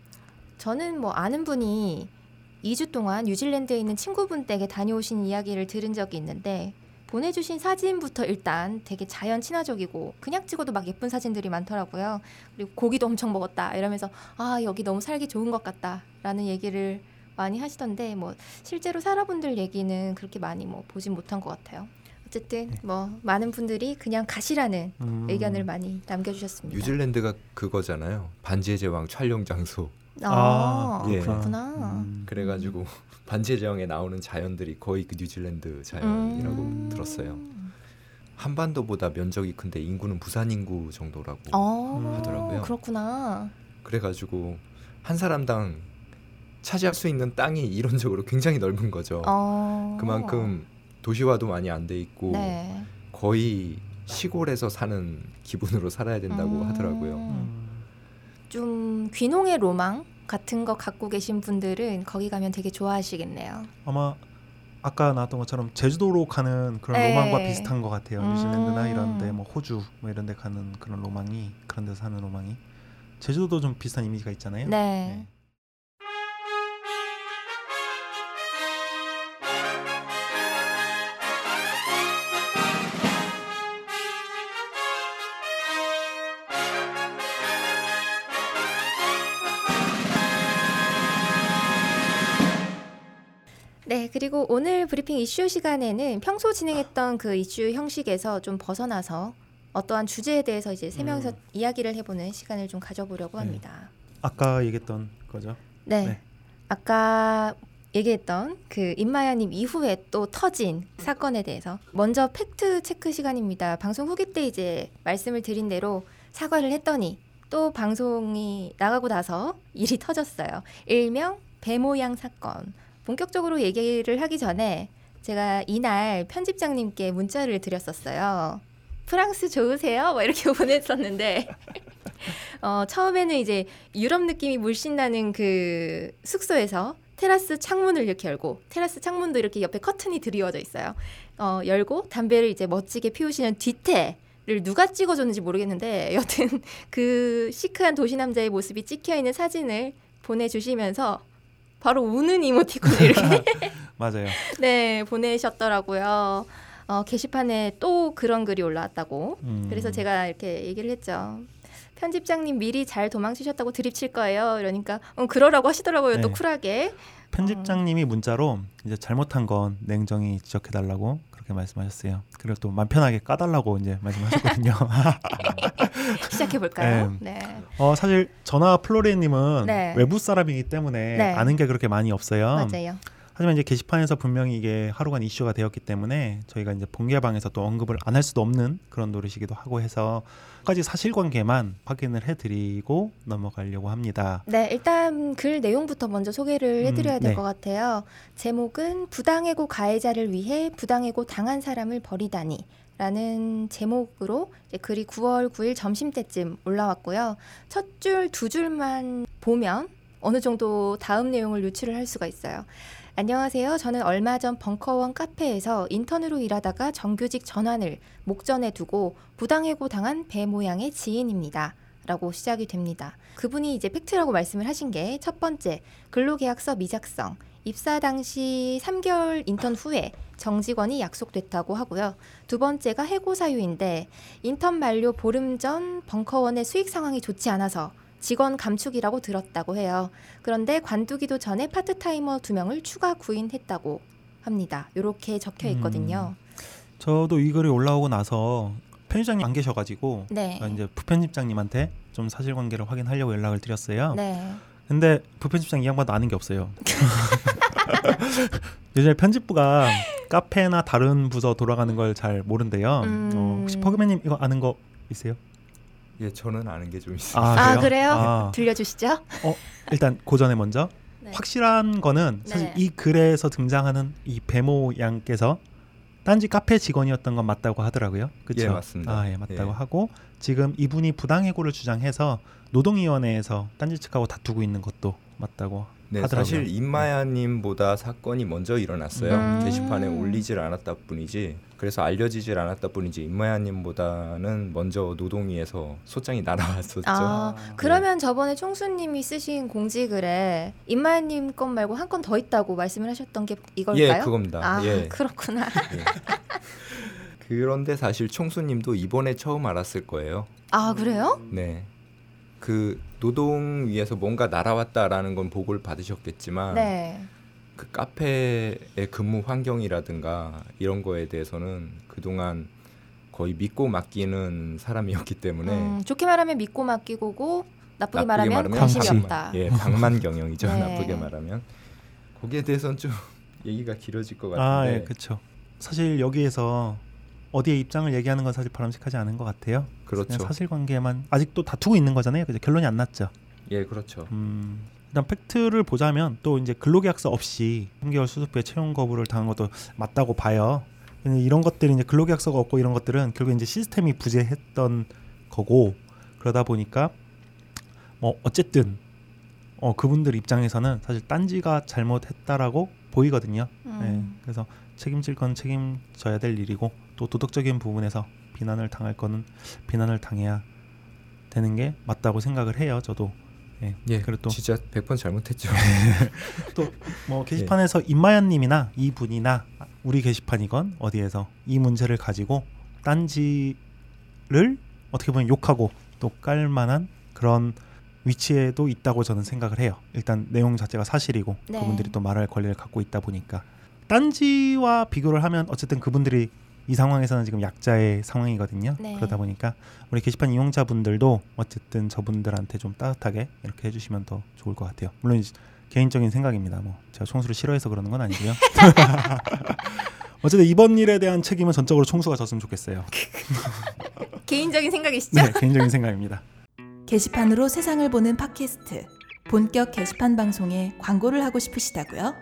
S1: 저는 뭐 아는 분이 2주 동안 뉴질랜드에 있는 친구분 댁에 다녀오신 이야기를 들은 적이 있는데 보내주신 사진부터 일단 되게 자연 친화적이고 그냥 찍어도 막 예쁜 사진들이 많더라고요. 그리고 고기도 엄청 먹었다 이러면서 아 여기 너무 살기 좋은 것 같다라는 얘기를 많이 하시던데 뭐 실제로 살아분들 얘기는 그렇게 많이 뭐 보진 못한 것 같아요. 어쨌든 뭐 많은 분들이 그냥 가시라는
S2: 음.
S1: 의견을 많이 남겨주셨습니다.
S3: 뉴질랜드가 그거잖아요. 반지의 제왕 촬영 장소.
S1: 아,
S3: 예.
S1: 그렇구나.
S2: 음.
S3: 그래가지고 반지의 제왕에 나오는 자연들이 거의 그 뉴질랜드 자연이라고
S1: 음.
S3: 들었어요. 한반도보다 면적이 큰데 인구는 부산 인구 정도라고.
S1: 어,
S3: 하더라고요.
S1: 그렇구나.
S3: 그래가지고 한 사람당 차지할 수 있는 땅이 이론적으로 굉장히 넓은 거죠.
S1: 어.
S3: 그만큼 도시화도 많이 안 돼 있고
S1: 네.
S3: 거의 시골에서 사는 기분으로 살아야 된다고
S1: 음.
S3: 하더라고요.
S2: 음.
S1: 좀 귀농의 로망 같은 거 갖고 계신 분들은 거기 가면 되게 좋아하시겠네요.
S2: 아마 아까 나왔던 것처럼 제주도로 가는 그런
S1: 네.
S2: 로망과 비슷한 것 같아요.
S1: 음.
S2: 뉴질랜드나 이런데 뭐 호주 뭐 이런데 가는 그런 로망이 그런 데서 사는 로망이 제주도도 좀 비슷한 이미지가 있잖아요.
S1: 네. 네, 그리고 오늘 브리핑 이슈 시간에는 평소 진행했던 그 이슈 형식에서 좀 벗어나서 어떠한 주제에 대해서 이제 세 명이서
S2: 음.
S1: 이야기를 해보는 시간을 좀 가져보려고
S2: 네.
S1: 합니다.
S2: 아까 얘기했던 거죠.
S1: 네.
S2: 네.
S1: 아까 얘기했던 그 임마야님 이후에 또 터진 사건에 대해서 먼저 팩트 체크 시간입니다. 방송 후기 때 이제 말씀을 드린 대로 사과를 했더니 또 방송이 나가고 나서 일이 터졌어요. 일명 배 모양 사건. 본격적으로 얘기를 하기 전에 제가 이날 편집장님께 문자를 드렸었어요. 프랑스 좋으세요? 뭐 이렇게 보냈었는데 어, 처음에는 이제 유럽 느낌이 물씬 나는 그 숙소에서 테라스 창문을 이렇게 열고 테라스 창문도 이렇게 옆에 커튼이 드리워져 있어요. 어, 열고 담배를 이제 멋지게 피우시는 뒤태 를 누가 찍어줬는지 모르겠는데 여튼 그 시크한 도시 남자의 모습이 찍혀 있는 사진을 보내주시면서 바로 우는 이모티콘을 이렇게
S2: 맞아요.
S1: 네 보내셨더라고요. 어, 게시판에 또 그런 글이 올라왔다고.
S2: 음.
S1: 그래서 제가 이렇게 얘기를 했죠. 편집장님 미리 잘 도망치셨다고 드립칠 거예요. 이러니까 어, 그러라고 하시더라고요. 또
S2: 네.
S1: 쿨하게.
S2: 편집장님이 문자로 이제 잘못한 건 냉정히 지적해 달라고 그렇게 말씀하셨어요. 그리고 또 맘 편하게 까달라고 이제 말씀하셨거든요.
S1: 시작해 볼까요? 네.
S2: 어 사실 저나 플로리님은
S1: 네.
S2: 외부 사람이기 때문에
S1: 네.
S2: 아는 게 그렇게 많이 없어요.
S1: 맞아요.
S2: 하지만 이제 게시판에서 분명히 이게 하루간 이슈가 되었기 때문에 저희가 이제 본개방에서 또 언급을 안 할 수도 없는 그런 노릇이기도 하고 해서 까지 사실관계만 확인을 해드리고 넘어가려고 합니다.
S1: 네, 일단 글 내용부터 먼저 소개를 해드려야
S2: 음,
S1: 될
S2: 네.
S1: 것 같아요. 제목은 부당해고 가해자를 위해 부당해고 당한 사람을 버리다니. 라는 제목으로 글이 9월 9일 점심 때쯤 올라왔고요. 첫 줄, 두 줄만 보면 어느 정도 다음 내용을 유추를 할 수가 있어요. 안녕하세요. 저는 얼마 전 벙커원 카페에서 인턴으로 일하다가 정규직 전환을 목전에 두고 부당해고 당한 배 모양의 지인입니다. 라고 시작이 됩니다. 그분이 이제 팩트라고 말씀을 하신 게 첫 번째, 근로계약서 미작성, 입사 당시 3개월 인턴 후에 정직원이 약속됐다고 하고요. 두 번째가 해고 사유인데 인턴 만료 보름 전 벙커원의 수익 상황이 좋지 않아서 직원 감축이라고 들었다고 해요. 그런데 관두기도 전에 파트타이머 두 명을 추가 구인했다고 합니다. 이렇게 적혀 있거든요.
S2: 저도 이 글이 올라오고 나서 편집장님 안 계셔가지고
S1: 네.
S2: 제가 이제 부편집장님한테 좀 사실관계를 확인하려고 연락을 드렸어요.
S1: 네.
S2: 근데 부편집장 이 양반도 아는 게 없어요. 요즘에 편집부가 카페나 다른 부서 돌아가는 걸 잘 모른대요.
S1: 음.
S2: 어, 혹시 퍼그맨님 이거 아는 거 있어요?
S3: 예, 저는 아는 게 좀 있어요.
S1: 아, 그래요?
S2: 아,
S1: 들려주시죠.
S2: 일단 고전에 먼저
S1: 네.
S2: 확실한 거는 사실
S1: 네.
S2: 이 글에서 등장하는 이 배모 양께서 딴지 카페 직원이었던 건 맞다고 하더라고요. 그렇죠?
S3: 예, 맞습니다.
S2: 아, 예, 맞다고
S3: 예.
S2: 하고 지금 이분이 부당해고를 주장해서 노동위원회에서 딴지 측하고 다투고 있는 것도 맞다고
S3: 네,
S2: 하더라고요.
S3: 사실 임마야님보다 사건이 먼저 일어났어요.
S1: 음.
S3: 게시판에 올리질 않았다 뿐이지. 그래서 알려지질 않았다 뿐이지 임마야님보다는 먼저 노동위에서 소장이 날아왔었죠.
S1: 아, 그러면 저번에 총수님이 쓰신 공지글에 임마야님 건 말고 한 건 더 있다고 말씀을 하셨던 게 이걸까요?
S3: 예, 그겁니다.
S1: 아,
S3: 예.
S1: 그렇구나.
S3: 예. 그런데 사실 총수님도 이번에 처음 알았을 거예요.
S1: 아, 그래요?
S3: 네. 그 노동 위에서 뭔가 날아왔다라는 건 보고를 받으셨겠지만
S1: 네.
S3: 그 카페의 근무 환경이라든가 이런 거에 대해서는 그동안 거의 믿고 맡기는 사람이었기 때문에
S1: 음, 좋게 말하면 믿고 맡기고고 나쁘게 말하면
S3: 말하면
S1: 관심이
S2: 광시.
S1: 없다.
S3: 예, 방만 경영이죠.
S1: 네.
S3: 나쁘게 말하면 거기에 대해서는 좀 얘기가 길어질 것
S2: 아,
S3: 같은데.
S2: 예, 그렇죠. 사실 여기에서 어디에 입장을 얘기하는 건 사실 바람직하지 않은 것 같아요.
S3: 그렇죠.
S2: 사실관계만 아직도 다투고 있는 거잖아요. 그죠? 결론이 안 났죠.
S3: 예, 그렇죠.
S2: 음, 일단 팩트를 보자면 또 이제 근로계약서 없이 3개월 수습후에 채용 거부를 당한 것도 맞다고 봐요. 근데 이런 것들이 이제 근로계약서가 없고 이런 것들은 결국 이제 시스템이 부재했던 거고 그러다 보니까 뭐 어쨌든 어 그분들 입장에서는 사실 딴지가 잘못했다라고 보이거든요.
S1: 음.
S2: 네, 그래서 책임질 건 책임져야 될 일이고 또 도덕적인 부분에서 비난을 당할 거는 비난을 당해야 되는 게 맞다고 생각을 해요. 저도. 예.
S3: 예,
S2: 그리고 또
S3: 진짜 100번 잘못했죠.
S2: 뭐 게시판에서 임마연 님이나 이분이나 우리 게시판이건 어디에서 이 문제를 가지고 딴지를 어떻게 보면 욕하고 또 깔만한 그런 위치에도 있다고 저는 생각을 해요. 일단 내용 자체가 사실이고
S1: 네.
S2: 그분들이 또 말할 권리를 갖고 있다 보니까 딴지와 비교를 하면 어쨌든 그분들이 이 상황에서는 지금 약자의 상황이거든요.
S1: 네.
S2: 그러다 보니까 우리 게시판 이용자분들도 어쨌든 저분들한테 좀 따뜻하게 이렇게 해주시면 더 좋을 것 같아요. 물론 개인적인 생각입니다. 뭐 제가 총수를 싫어해서 그러는 건 아니고요. 어쨌든 이번 일에 대한 책임은 전적으로 총수가 졌으면 좋겠어요.
S1: 개인적인 생각이시죠?
S2: 네, 개인적인 생각입니다.
S7: 게시판으로 세상을 보는 팟캐스트 본격 게시판 방송에 광고를 하고 싶으시다고요?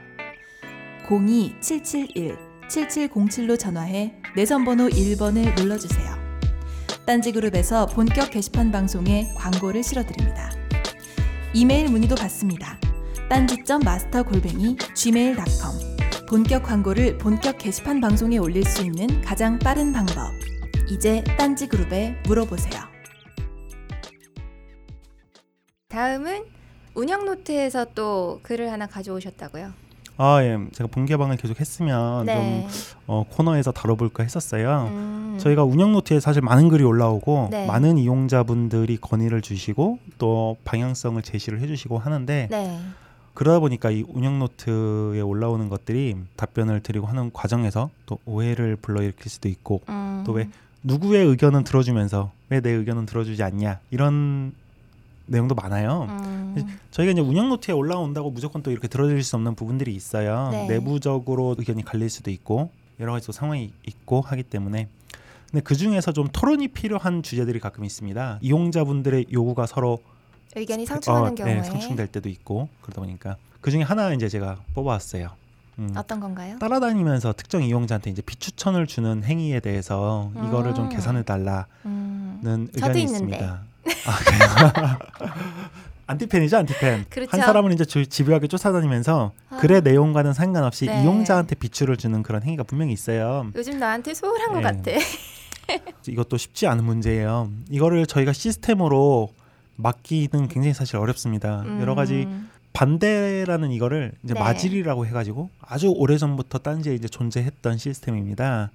S7: 02-771-7707로 전화해 내선 번호 1번을 눌러주세요. 딴지그룹에서 본격 게시판 방송에 광고를 실어드립니다. 이메일 문의도 받습니다. 딴지점 마스터 골뱅이 gmail.com 본격 광고를 본격 게시판 방송에 올릴 수 있는 가장 빠른 방법. 이제 딴지그룹에 물어보세요.
S1: 다음은 운영 노트에서 또 글을 하나 가져오셨다고요?
S2: 아 예, 제가 본 개방을 계속 했으면
S1: 네.
S2: 좀 어, 코너에서 다뤄볼까 했었어요.
S1: 음.
S2: 저희가 운영 노트에 사실 많은 글이 올라오고
S1: 네.
S2: 많은 이용자분들이 건의를 주시고 또 방향성을 제시를 해주시고 하는데
S1: 네.
S2: 그러다 보니까 이 운영 노트에 올라오는 것들이 답변을 드리고 하는 과정에서 또 오해를 불러일으킬 수도 있고
S1: 음.
S2: 또왜 누구의 의견은 들어주면서 왜 내 의견은 들어주지 않냐 이런 내용도 많아요.
S1: 음.
S2: 저희가 이제 운영 노트에 올라온다고 무조건 또 이렇게 들어줄 수 없는 부분들이 있어요.
S1: 네.
S2: 내부적으로 의견이 갈릴 수도 있고 여러 가지 또 상황이 있고 하기 때문에 근데 그 중에서 좀 토론이 필요한 주제들이 가끔 있습니다. 이용자분들의 요구가 서로
S1: 의견이 상충하는
S2: 어,
S1: 경우에
S2: 네, 상충될 때도 있고 그러다 보니까 그 중에 하나 이제 제가 뽑아왔어요. 음,
S1: 어떤 건가요?
S2: 따라다니면서 특정 이용자한테 이제 비추천을 주는 행위에 대해서 이거를 좀
S1: 음.
S2: 개선해 달라는
S1: 음.
S2: 의견이. 있습니다. 아? 안티팬이죠, 안티팬.
S1: 그렇죠.
S2: 한 사람을 이제 주- 집요하게 쫓아다니면서
S1: 아.
S2: 글의 내용과는 상관없이
S1: 네.
S2: 이용자한테 비추를 주는 그런 행위가 분명히 있어요.
S1: 요즘 나한테 소홀한 것
S2: 네.
S1: 같아.
S2: 이것도 쉽지 않은 문제예요. 이거를 저희가 시스템으로 막기는 굉장히 사실 어렵습니다. 여러 가지
S1: 음.
S2: 반대라는 이거를 이제
S1: 네.
S2: 마질이라고 해가지고 아주 오래 전부터 딴지에 이제 존재했던 시스템입니다.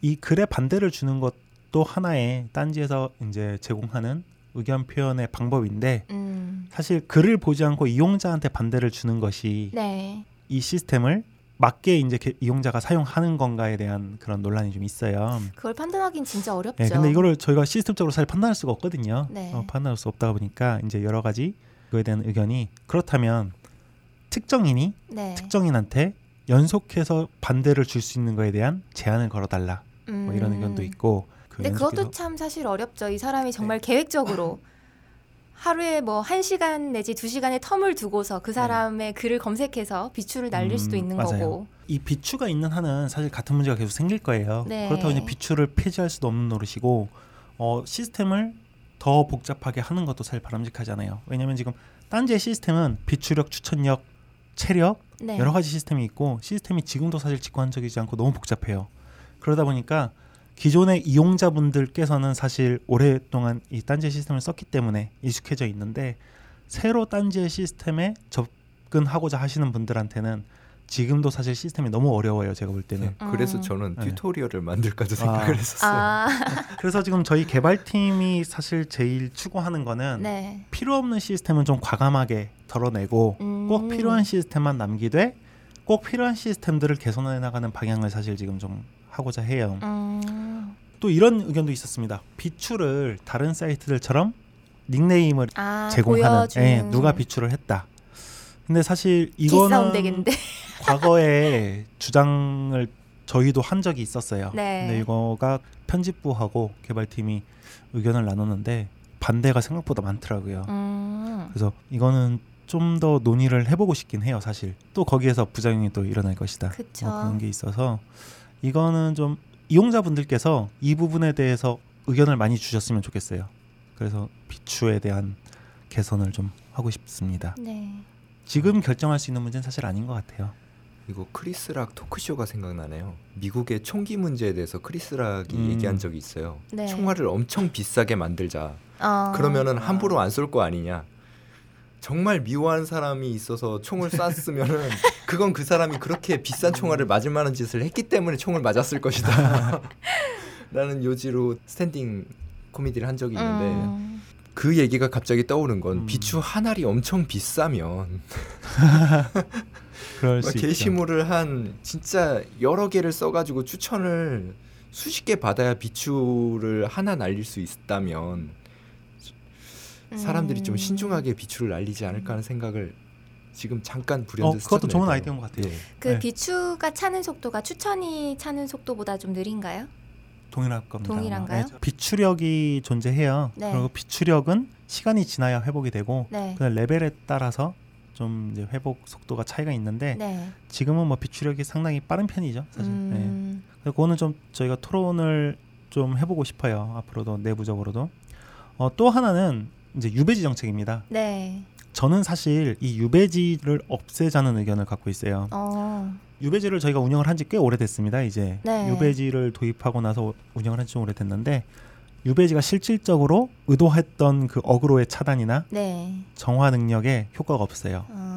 S2: 이 글에 반대를 주는 것도 하나의 딴지에서 이제 제공하는 의견 표현의 방법인데
S1: 음.
S2: 사실 글을 보지 않고 이용자한테 반대를 주는 것이
S1: 네.
S2: 이 시스템을 맞게 이제 게- 이용자가 사용하는 건가에 대한 그런 논란이 좀 있어요.
S1: 그걸 판단하긴 진짜 어렵죠.
S2: 네, 근데 이거를 저희가 시스템적으로 사실 판단할 수가 없거든요.
S1: 네.
S2: 어, 판단할 수 없다 보니까 이제 여러 가지 그에 대한 의견이 그렇다면 특정인이
S1: 네.
S2: 특정인한테 연속해서 반대를 줄 수 있는 거에 대한 제한을 걸어달라 뭐 이런
S1: 음.
S2: 의견도 있고 그
S1: 근데 그것도 참 사실 어렵죠. 이 사람이 정말 계획적으로 하루에 뭐한 시간 내지 두 시간의 텀을 두고서 그 사람의 글을 검색해서 비추를 날릴 수도
S2: 음,
S1: 있는
S2: 맞아요.
S1: 거고.
S2: 이 비추가 있는 한은 사실 같은 문제가 계속 생길 거예요.
S1: 네.
S2: 그렇다고 이제 비추를 폐지할 수도 없는 노릇이고 어, 시스템을 더 복잡하게 하는 것도 사실 바람직하잖아요. 왜냐하면 지금 딴지의 시스템은 비추력, 추천력, 체력
S1: 네.
S2: 여러 가지 시스템이 있고 시스템이 지금도 사실 직관적이지 않고 너무 복잡해요. 그러다 보니까 기존의 이용자분들께서는 사실 오랫동안 이 딴지 시스템을 썼기 때문에 익숙해져 있는데 새로 딴지의 시스템에 접근하고자 하시는 분들한테는 지금도 사실 시스템이 너무 어려워요. 제가 볼 때는.
S3: 네, 그래서
S1: 음.
S3: 저는
S2: 네.
S3: 튜토리얼을 만들까도
S2: 아.
S3: 생각을 했었어요.
S1: 아,
S2: 그래서 지금 저희 개발팀이 사실 제일 추구하는 거는
S1: 네.
S2: 필요 없는 시스템은 좀 과감하게 덜어내고
S1: 음.
S2: 꼭 필요한 시스템만 남기되 꼭 필요한 시스템들을 개선해 나가는 방향을 사실 지금 좀 하고자 해요.
S1: 음.
S2: 또 이런 의견도 있었습니다. 비추를 다른 사이트들처럼 닉네임을
S1: 아,
S2: 제공하는 예, 누가 비추를 했다. 근데 사실 이거는. 과거에 주장을 저희도 한 적이 있었어요.
S1: 네.
S2: 근데 이거가 편집부하고 개발팀이 의견을 나눴는데 반대가 생각보다 많더라고요.
S1: 음.
S2: 그래서 이거는 좀 더 논의를 해보고 싶긴 해요, 사실. 또 거기에서 부작용이 또 일어날 것이다. 뭐 그런 게 있어서 이거는 좀 이용자분들께서 이 부분에 대해서 의견을 많이 주셨으면 좋겠어요. 그래서 비추에 대한 개선을 좀 하고 싶습니다.
S1: 네.
S2: 지금 결정할 수 있는 문제는 사실 아닌 것 같아요.
S3: 이거 크리스락 토크쇼가 생각나네요. 미국의 총기 문제에 대해서 크리스락이
S2: 음.
S3: 얘기한 적이 있어요.
S1: 네.
S3: 총알을 엄청 비싸게 만들자.
S1: 어.
S3: 그러면은 함부로 안 쏠 거 아니냐. 정말 미워하는 사람이 있어서 총을 쐈으면은 그건 그 사람이 그렇게 비싼 총알을 맞을 만한 짓을 했기 때문에 총을 맞았을 것이다. 라는 요지로 스탠딩 코미디를 한 적이 있는데
S1: 음.
S3: 그 얘기가 갑자기 떠오른 건
S2: 음.
S3: 비추 한 알이 엄청 비싸면. 게시물을 한 진짜 여러 개를 써가지고 추천을 수십 개 받아야 비추를 하나 날릴 수 있다면 사람들이 좀
S1: 음.
S3: 신중하게 비추를 날리지 않을까 하는 생각을 지금 잠깐
S2: 어,
S3: 불현듯
S2: 그것도 좋은. 아이디어인 것 같아요.
S3: 예.
S1: 그
S2: 네.
S1: 비추가 차는 속도가 추천이 차는 속도보다 좀 느린가요?
S2: 동일할 겁니다.
S1: 동일한가요?
S2: 네, 비추력이 존재해요.
S1: 네.
S2: 그리고 비추력은 시간이 지나야 회복이 되고
S1: 네.
S2: 그 레벨에 따라서 좀 이제 회복 속도가 차이가 있는데
S1: 네.
S2: 지금은 뭐 비추력이 상당히 빠른 편이죠, 사실. 네.
S1: 음.
S2: 그래서 그거는 좀 저희가 토론을 좀 해보고 싶어요. 앞으로도 내부적으로도. 어, 또 하나는 이제 유배지 정책입니다.
S1: 네.
S2: 저는 사실 이 유배지를 없애자는 의견을 갖고 있어요.
S1: 어.
S2: 유배지를 저희가 운영을 한 지 꽤 오래됐습니다. 이제
S1: 네.
S2: 유배지를 도입하고 나서 운영을 한 지 좀 오래됐는데 유배지가 실질적으로 의도했던 그 어그로의 차단이나
S1: 네.
S2: 정화 능력에 효과가 없어요.
S1: 어,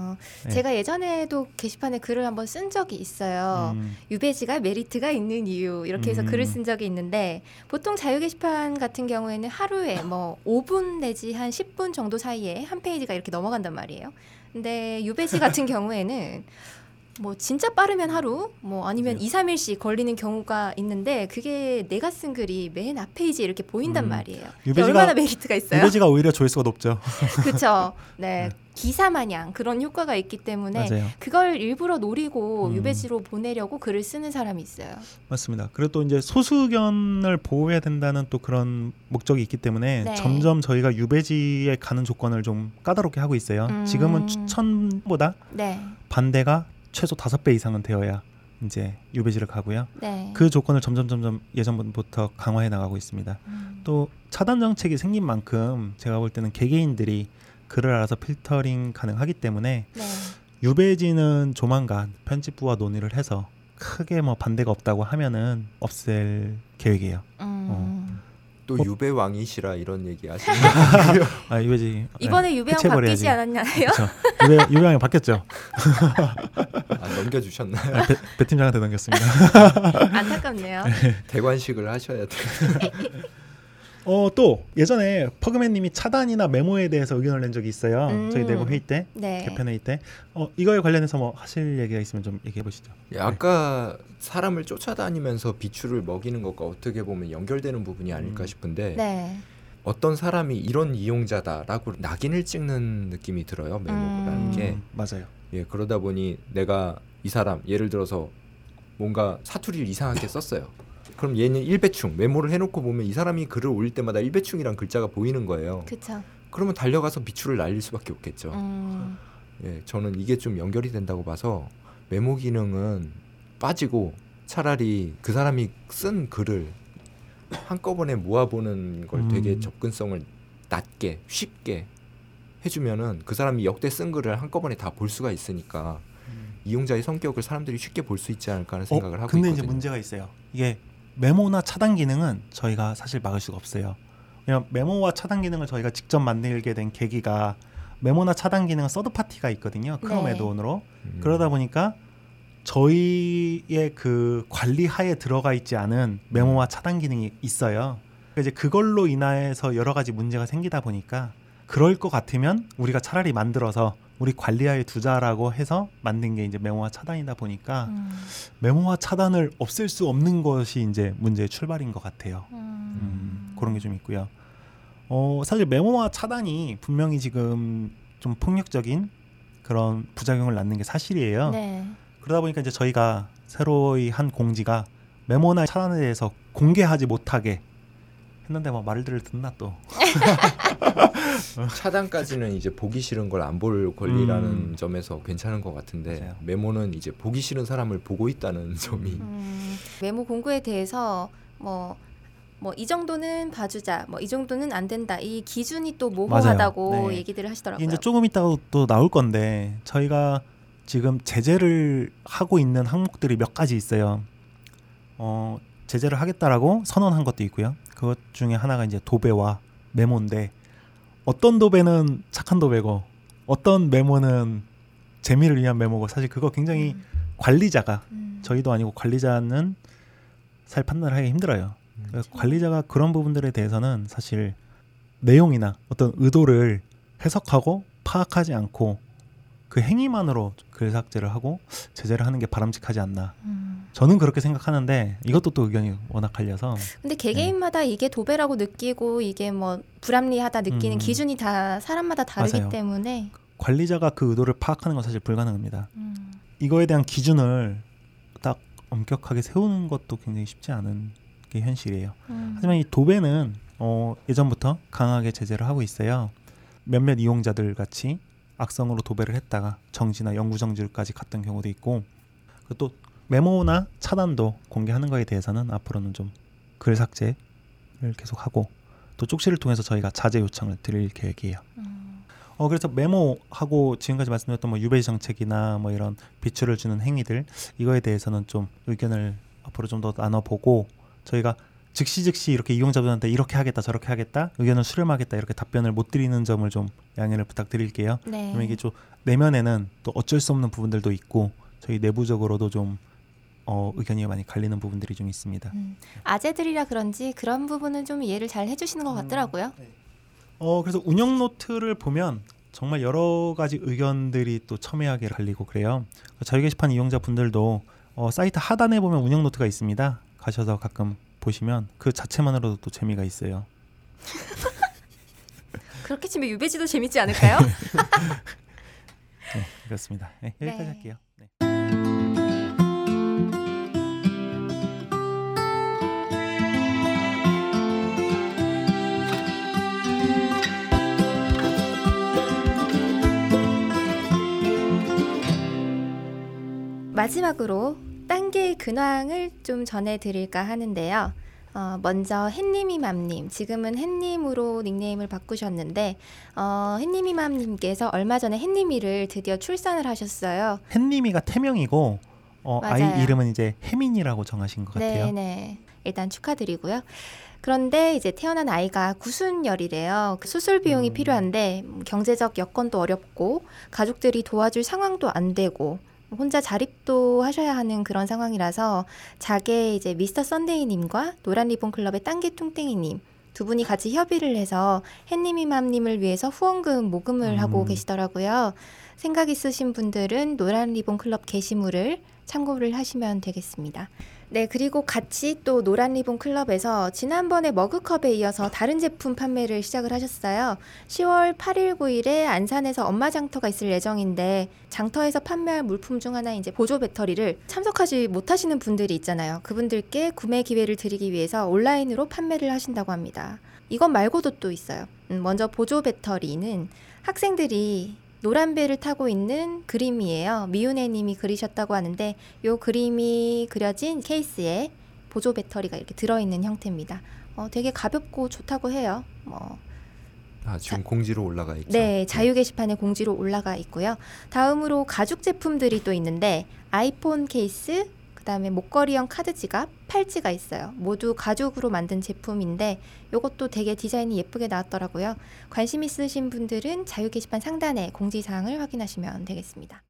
S2: 네.
S1: 제가 예전에도 게시판에 글을 한번 쓴 적이 있어요.
S2: 음,
S1: 유배지가 메리트가 있는 이유 이렇게 해서
S2: 음.
S1: 글을 쓴 적이 있는데 보통 자유 게시판 같은 경우에는 하루에 뭐 5분 내지 한 10분 정도 사이에 한 페이지가 이렇게 넘어간단 말이에요. 근데 유배지 같은 경우에는 뭐 진짜 빠르면 하루 뭐 아니면
S2: 네.
S1: 2, 3일씩 걸리는 경우가 있는데 그게 내가 쓴 글이 맨 앞 페이지에 이렇게 보인단
S2: 음.
S1: 말이에요.
S2: 유배지가-
S1: 얼마나 메리트가 있어요?
S2: 유배지가 오히려 조회수가 높죠.
S1: 그렇죠. 네.
S2: 네.
S1: 기사 마냥 그런 효과가 있기 때문에
S2: 맞아요.
S1: 그걸 일부러 노리고
S2: 음.
S1: 유배지로 보내려고 글을 쓰는 사람이 있어요.
S2: 맞습니다. 그리고 또 이제 소수 의견을 보호해야 된다는 또 그런 목적이 있기 때문에
S1: 네.
S2: 점점 저희가 유배지에 가는 조건을 좀 까다롭게 하고 있어요.
S1: 음.
S2: 지금은 추천보다
S1: 네.
S2: 반대가 최소 다섯 배 이상은 되어야 이제 유배지를 가고요.
S1: 네.
S2: 그 조건을 점점 점점 예전부터 강화해 나가고 있습니다.
S1: 음.
S2: 또 차단 정책이 생긴 만큼 제가 볼 때는 개개인들이 글을 알아서 필터링 가능하기 때문에
S1: 네.
S2: 유배지는 조만간 편집부와 논의를 해서 크게 뭐 반대가 없다고 하면은 없앨 계획이에요.
S1: 음.
S3: 또
S2: 어?
S3: 유배 왕이시라 이런 얘기 하시는.
S2: 아 유배지
S1: 이번에 유배왕 바뀌지. 않았나요?
S2: 유배 유배왕이 바뀌었죠.
S3: 아, 넘겨주셨나요?
S2: 아, 배, 배 팀장한테 넘겼습니다.
S1: 안타깝네요.
S3: 대관식을 하셔야 돼요.
S2: 어 또 예전에 퍼그맨님이 차단이나 메모에 대해서 의견을 낸 적이 있어요.
S1: 음.
S2: 저희 내부 회의 때
S1: 네.
S2: 개편 회의 때. 어 이거에 관련해서 뭐 하실 얘기가 있으면 좀 얘기해 보시죠.
S3: 예, 아까 사람을 쫓아다니면서 비추를 먹이는 것과 어떻게 보면 연결되는 부분이 아닐까
S2: 음.
S3: 싶은데
S1: 네.
S3: 어떤 사람이 이런 이용자다라고 낙인을 찍는 느낌이 들어요 메모라는
S1: 음.
S3: 게
S2: 음, 맞아요.
S3: 예, 그러다 보니 내가 이 사람 예를 들어서 뭔가 사투리를 이상하게 썼어요. 그럼 얘는 일배충 메모를 해놓고 보면 이 사람이 글을 올릴 때마다 일배충이란 글자가 보이는 거예요.
S1: 그렇죠.
S3: 그러면 달려가서 비추를 날릴 수밖에 없겠죠.
S1: 음.
S3: 예, 저는 이게 좀 연결이 된다고 봐서 메모 기능은 빠지고 차라리 그 사람이 쓴 글을 한꺼번에 모아보는 걸 되게
S2: 음.
S3: 접근성을 낮게 쉽게 해주면은 그 사람이 역대 쓴 글을 한꺼번에 다 볼 수가 있으니까 이용자의 성격을 사람들이 쉽게 볼 수 있지 않을까 하는 생각을
S2: 어,
S3: 하고
S2: 근데
S3: 있거든요.
S2: 이제 문제가 있어요. 이게 메모나 차단 기능은 저희가 사실 막을 수가 없어요. 왜냐면 메모와 차단 기능을 저희가 직접 만들게 된 계기가 메모나 차단 기능은 서드 파티가 있거든요. 크롬
S1: 네.
S2: add-on으로.
S3: 음.
S2: 그러다 보니까 저희의 그 관리 하에 들어가 있지 않은 메모와 차단 기능이 있어요. 그러니까 이제 그걸로 인해서 여러 가지 문제가 생기다 보니까 그럴 것 같으면 우리가 차라리 만들어서 우리 관리하에 두자라고 해서 만든 게 이제 메모와 차단이다 보니까
S1: 음.
S2: 메모와 차단을 없앨 수 없는 것이 이제 문제의 출발인 것 같아요.
S1: 음.
S2: 음, 그런 게 좀 있고요. 어 사실 메모와 차단이 분명히 지금 좀 폭력적인 그런 부작용을 낳는 게 사실이에요.
S1: 네.
S2: 그러다 보니까 이제 저희가 새로이 한 공지가 메모나 차단에 대해서 공개하지 못하게 했는데 뭐 말들을 듣나 또.
S3: 차단까지는 이제 보기 싫은 걸 안 볼 권리라는
S2: 음.
S3: 점에서 괜찮은 것 같은데
S2: 맞아요.
S3: 메모는 이제 보기 싫은 사람을 보고 있다는 점이
S1: 음, 메모 공고에 대해서 뭐 뭐이 정도는 봐주자, 뭐 이 정도는 안 된다. 이 기준이 또 모호하다고.
S2: 네.
S1: 얘기들을 하시더라고요.
S2: 이제 조금 있다가 또 나올 건데 저희가 지금 제재를 하고 있는 항목들이 몇 가지 있어요. 어, 제재를 하겠다라고 선언한 것도 있고요. 그것 중에 하나가 이제 도배와 메모인데 어떤 도배는 착한 도배고 어떤 메모는 재미를 위한 메모고 사실 그거 굉장히
S1: 음,
S2: 관리자가
S1: 음.
S2: 저희도 아니고 관리자는 잘 판단을 하기 힘들어요. 그래서 관리자가 그런 부분들에 대해서는 사실 내용이나 어떤 의도를 해석하고 파악하지 않고 그 행위만으로 글 삭제를 하고 제재를 하는 게 바람직하지 않나.
S1: 음.
S2: 저는 그렇게 생각하는데 이것도 또 의견이 워낙 갈려서
S1: 근데 개개인마다 이게 도배라고 느끼고 이게 뭐 불합리하다 느끼는
S2: 음.
S1: 기준이 다 사람마다 다르기
S2: 맞아요.
S1: 때문에
S2: 관리자가 그 의도를 파악하는 건 사실 불가능합니다.
S1: 음.
S2: 이거에 대한 기준을 딱 엄격하게 세우는 것도 굉장히 쉽지 않은 게 현실이에요.
S1: 음.
S2: 하지만 이 도배는 어, 예전부터 강하게 제재를 하고 있어요. 몇몇 이용자들 같이 악성으로 도배를 했다가 정지나 영구 정지까지 갔던 경우도 있고 그리고 또 메모나 차단도 공개하는 거에 대해서는 앞으로는 좀 글 삭제를 계속 하고 또 쪽지를 통해서 저희가 자제 요청을 드릴 계획이에요.
S1: 음.
S2: 어 그래서 메모하고 지금까지 말씀드렸던 뭐 유배 정책이나 뭐 이런 비추를 주는 행위들 이거에 대해서는 좀 의견을 앞으로 좀 더 나눠보고 저희가 즉시 즉시 이렇게 이용자분한테 이렇게 하겠다 저렇게 하겠다 의견을 수렴하겠다 이렇게 답변을 못 드리는 점을 좀 양해를 부탁드릴게요.
S1: 네.
S2: 그러면 이게 좀 내면에는 또 어쩔 수 없는 부분들도 있고 저희 내부적으로도 좀 어, 의견이 많이 갈리는 부분들이 좀 있습니다.
S1: 음. 아재들이라 그런지 그런 부분은 좀 이해를 잘 해주시는 것 같더라고요.
S2: 어 그래서 운영 노트를 보면 정말 여러 가지 의견들이 또 첨예하게 갈리고 그래요. 자유 게시판 이용자 분들도 어, 사이트 하단에 보면 운영 노트가 있습니다. 가셔서 가끔 보시면 그 자체만으로도 또 재미가 있어요.
S1: 그렇게 치면 유배지도 재밌지 않을까요?
S2: 네, 그렇습니다. 네, 여기까지
S1: 네.
S2: 할게요. 네.
S1: 마지막으로 단계의 근황을 좀 전해드릴까 하는데요. 어, 먼저 햇님이맘님, 지금은 햇님으로 닉네임을 바꾸셨는데 어, 햇님이맘님께서 얼마 전에 햇님이를 드디어 출산을 하셨어요.
S2: 햇님이가 태명이고 어, 아이. 이름은 이제 혜민이라고 정하신 것 같아요.
S1: 네네. 일단 축하드리고요. 그런데 이제 태어난 아이가 구순열이래요. 그 수술 비용이
S2: 음.
S1: 필요한데 음, 경제적 여건도 어렵고 가족들이 도와줄 상황도 안 되고 혼자 자립도 하셔야 하는 그런 상황이라서 자게 이제 미스터 썬데이님과 노란 리본 클럽의 땅개 뚱땡이님 두 분이 같이 협의를 해서 햇님이맘님을 위해서 후원금 모금을 하고
S2: 음.
S1: 계시더라고요. 생각 있으신 분들은 노란 리본 클럽 게시물을 참고를 하시면 되겠습니다. 네, 그리고 같이 또 노란 리본 클럽에서 지난번에 머그컵에 이어서 다른 제품 판매를 시작을 하셨어요. 10월 8일, 9일에 안산에서 엄마 장터가 있을 예정인데 장터에서 판매할 물품 중 하나 이제 보조 배터리를 참석하지 못하시는 분들이 있잖아요. 그분들께 구매 기회를 드리기 위해서 온라인으로 판매를 하신다고 합니다. 이것 말고도 또 있어요. 음, 먼저 보조 배터리는 학생들이 노란 배를 타고 있는 그림이에요. 미운애 님이 그리셨다고 하는데 요 그림이 그려진 케이스에 보조 배터리가 이렇게 들어있는 형태입니다. 어, 되게 가볍고 좋다고 해요. 뭐,
S3: 아 지금 공지로 올라가 있죠.
S1: 네, 자유 게시판에 공지로 올라가 있고요. 다음으로 가죽 제품들이 또 있는데 아이폰 케이스, 그다음에 목걸이형 카드 지갑, 팔찌가 있어요. 모두 가죽으로 만든 제품인데 이것도 되게 디자인이 예쁘게 나왔더라고요. 관심 있으신 분들은 자유 게시판 상단에 공지 사항을 확인하시면 되겠습니다.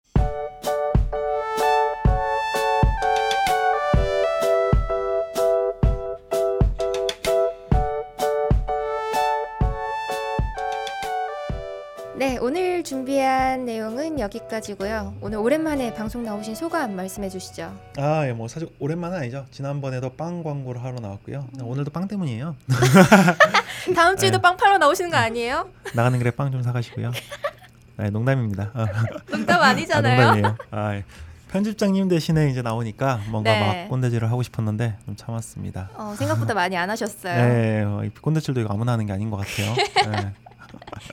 S1: 오늘 준비한 내용은 여기까지고요. 오늘 오랜만에 방송 나오신 소감 말씀해 주시죠.
S2: 아, 예, 뭐 사실 오랜만은 아니죠. 지난번에도 빵 광고를 하러 나왔고요. 오늘도 빵 때문이에요.
S1: 다음 주에도
S2: 네.
S1: 빵 팔러 나오시는 거 아니에요?
S2: 나가는 길에 빵 좀 사가시고요. 네, 농담입니다. 어.
S1: 농담
S2: 아,
S1: 아니잖아요.
S2: 농담이에요. 아, 예. 편집장님 대신에 이제 나오니까 뭔가
S1: 네.
S2: 막 꼰대질을 하고 싶었는데 좀 참았습니다.
S1: 어, 생각보다 많이 안 하셨어요.
S2: 네, 어, 이 꼰대질도 이거 아무나 하는 게 아닌 것 같아요. 네.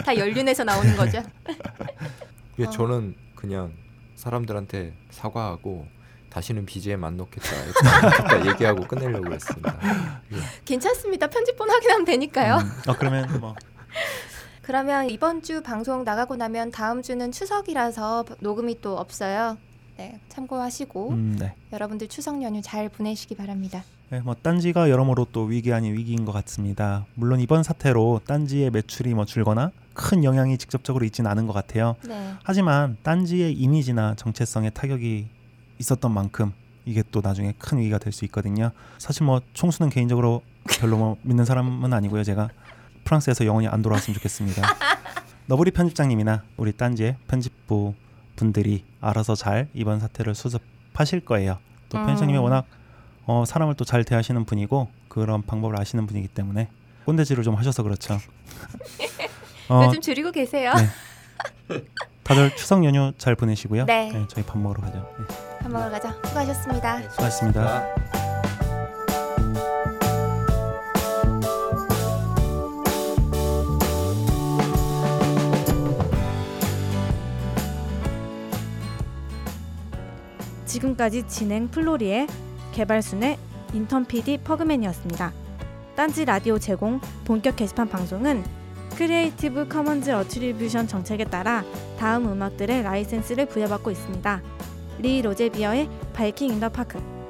S1: 다 연륜에서 나오는 거죠.
S3: 예,
S1: 어.
S3: 저는 그냥 사람들한테 사과하고 다시는 BGM 안 넣겠다, 넣겠다 얘기하고 끝내려고 했습니다. 예.
S1: 괜찮습니다. 편집본 확인하면 되니까요.
S2: 음, 어 그러면 뭐
S1: 그러면 이번 주 방송 나가고 나면 다음 주는 추석이라서 녹음이 또 없어요. 네, 참고하시고
S2: 음, 네.
S1: 여러분들 추석 연휴 잘 보내시기 바랍니다.
S2: 네, 뭐 딴지가 여러모로 또 위기 아닌 위기인 것 같습니다. 물론 이번 사태로 딴지의 매출이 뭐 줄거나 큰 영향이 직접적으로 있지는 않은 것 같아요.
S1: 네.
S2: 하지만 딴지의 이미지나 정체성에 타격이 있었던 만큼 이게 또 나중에 큰 위기가 될 수 있거든요. 사실 뭐 총수는 개인적으로 별로 뭐 믿는 사람은 아니고요. 제가 프랑스에서 영원히 안 돌아왔으면 좋겠습니다. 너브리 편집장님이나 우리 딴지의 편집부 분들이 알아서 잘 이번 사태를 수습하실 거예요. 또
S1: 음.
S2: 편집장님이 워낙 어, 사람을 또 잘 대하시는 분이고 그런 방법을 아시는 분이기 때문에 꼰대질을 좀 하셔서 그렇죠. 어,
S1: 요즘 줄이고 계세요.
S2: 네. 다들 추석 연휴 잘 보내시고요.
S1: 네.
S2: 저희 밥 먹으러 가죠. 네,
S1: 밥 먹으러 가자. 수고하셨습니다.
S2: 수고하셨습니다.
S4: 지금까지 진행 플로리의 개발순의 인턴 PD 퍼그맨이었습니다. 딴지 라디오 제공 본격 게시판 방송은 Creative Commons Attribution 정책에 따라 다음 음악들의 라이센스를 부여받고 있습니다. Lee Rosevere의 Biking in the Park